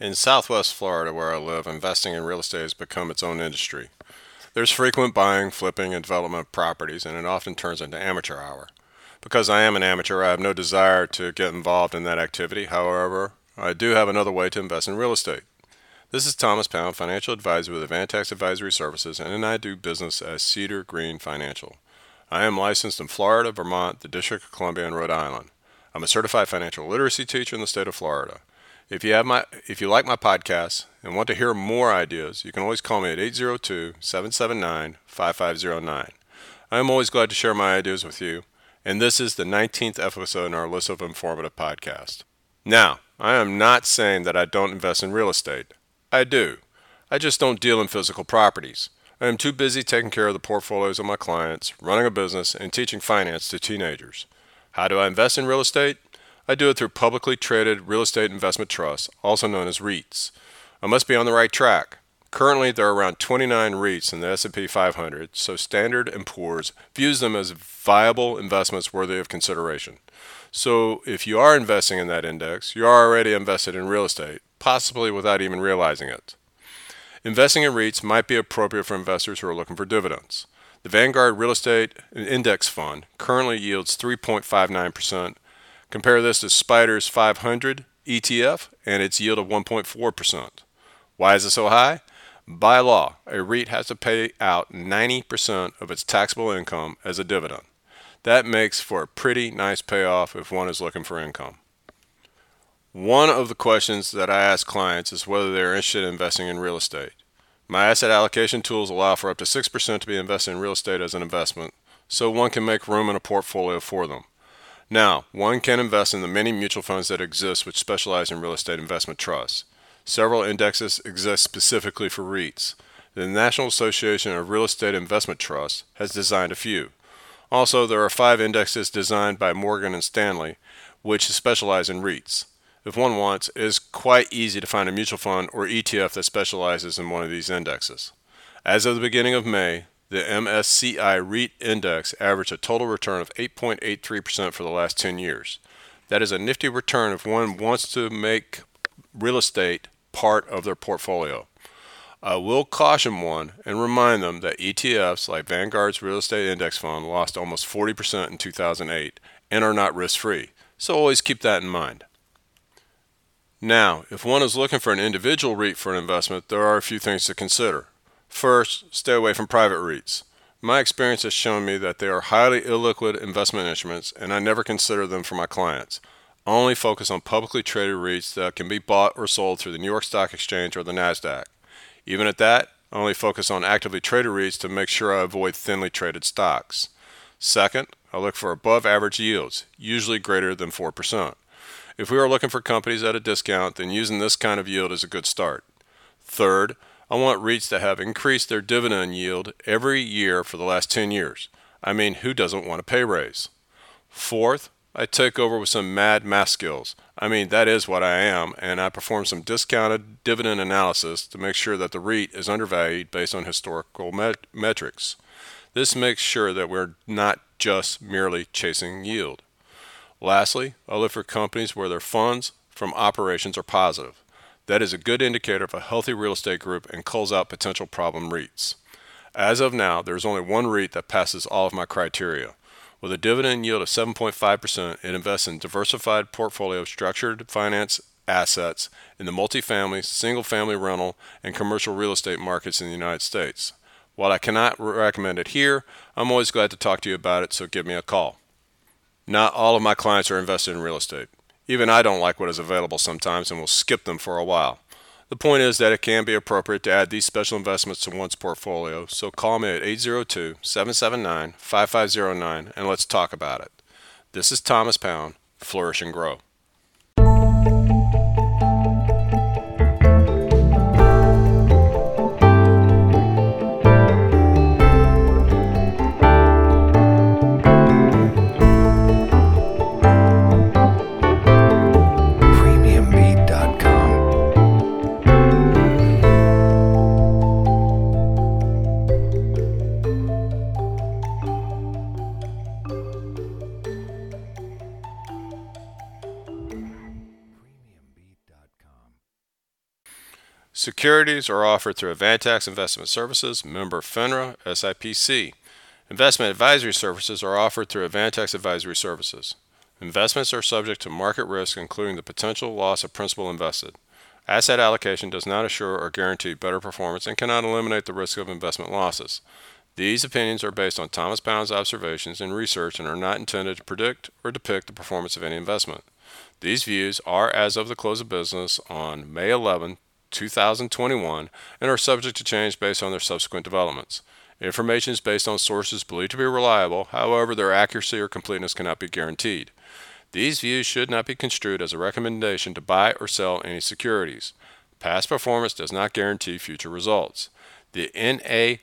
In southwest Florida, where I live, investing in real estate has become its own industry. There's frequent buying, flipping, and development of properties, and it often turns into amateur hour. Because I am an amateur, I have no desire to get involved in that activity. However, I do have another way to invest in real estate. This is Thomas Pound, financial advisor with Avantax Advisory Services, and I do business as Cedar Green Financial. I am licensed in Florida, Vermont, the District of Columbia, and Rhode Island. I'm a certified financial literacy teacher in the state of Florida. If you have my if you like my podcast and want to hear more ideas, you can always call me at 802-779-5509. I am always glad to share my ideas with you, and this is the 19th episode in our list of informative podcasts. Now, I am not saying that I don't invest in real estate. I do. I just don't deal in physical properties. I am too busy taking care of the portfolios of my clients, running a business, and teaching finance to teenagers. How do I invest in real estate? I do it through publicly traded real estate investment trusts, also known as REITs. I must be on the right track. Currently, there are around 29 REITs in the S&P 500, so Standard & Poor's views them as viable investments worthy of consideration. So, if you are investing in that index, you are already invested in real estate, possibly without even realizing it. Investing in REITs might be appropriate for investors who are looking for dividends. The Vanguard Real Estate Index Fund currently yields 3.59% Compare this to SPDR's 500 ETF and its yield of 1.4%. Why is it so high? By law, a REIT has to pay out 90% of its taxable income as a dividend. That makes for a pretty nice payoff if one is looking for income. One of the questions that I ask clients is whether they're interested in investing in real estate. My asset allocation tools allow for up to 6% to be invested in real estate as an investment, so one can make room in a portfolio for them. Now, one can invest in the many mutual funds that exist which specialize in real estate investment trusts. Several indexes exist specifically for REITs. The National Association of Real Estate Investment Trusts has designed a few. Also, there are five indexes designed by Morgan and Stanley, which specialize in REITs. If one wants, it is quite easy to find a mutual fund or ETF that specializes in one of these indexes. As of the beginning of May, the MSCI REIT index averaged a total return of 8.83% for the last 10 years. That is a nifty return if one wants to make real estate part of their portfolio. I will caution one and remind them that ETFs like Vanguard's Real Estate Index Fund lost almost 40% in 2008 and are not risk free, so always keep that in mind. Now, if one is looking for an individual REIT for an investment, there are a few things to consider. First, stay away from private REITs. My experience has shown me that they are highly illiquid investment instruments, and I never consider them for my clients. Only focus on publicly traded REITs that can be bought or sold through the New York Stock Exchange or the NASDAQ. Even at that, I only focus on actively traded REITs to make sure I avoid thinly traded stocks. Second, I look for above average yields, usually greater than 4%. If we are looking for companies at a discount, then using this kind of yield is a good start. Third, I want REITs to have increased their dividend yield every year for the last 10 years. I mean, who doesn't want a pay raise? Fourth, I take over with some mad math skills. I mean, that is what I am, and I perform some discounted dividend analysis to make sure that the REIT is undervalued based on historical met- metrics. This makes sure that we're not just merely chasing yield. Lastly, I look for companies where their funds from operations are positive. That is a good indicator of a healthy real estate group and calls out potential problem REITs. As of now, there is only one REIT that passes all of my criteria. With a dividend yield of 7.5%, it invests in diversified portfolio of structured finance assets in the multifamily, single family rental, and commercial real estate markets in the United States. While I cannot recommend it here, I'm always glad to talk to you about it, so give me a call. Not all of my clients are invested in real estate. Even I don't like what is available sometimes and will skip them for a while. The point is that it can be appropriate to add these special investments to one's portfolio, so call me at 802 779 5509 and let's talk about it. This is Thomas Pound, Flourish and Grow. Securities are offered through Avantax Investment Services, member FINRA, SIPC. Investment advisory services are offered through Avantax Advisory Services. Investments are subject to market risk, including the potential loss of principal invested. Asset allocation does not assure or guarantee better performance and cannot eliminate the risk of investment losses. These opinions are based on Thomas Pound's observations and research and are not intended to predict or depict the performance of any investment. These views are as of the close of business on May 11, 2021, and are subject to change based on their subsequent developments. Information is based on sources believed to be reliable, however, their accuracy or completeness cannot be guaranteed. These views should not be construed as a recommendation to buy or sell any securities. Past performance does not guarantee future results. The NAREIT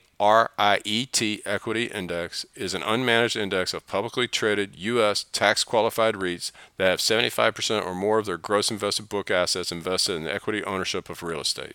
Equity Index is an unmanaged index of publicly traded U.S. tax qualified REITs that have 75% or more of their gross invested book assets invested in the equity ownership of real estate.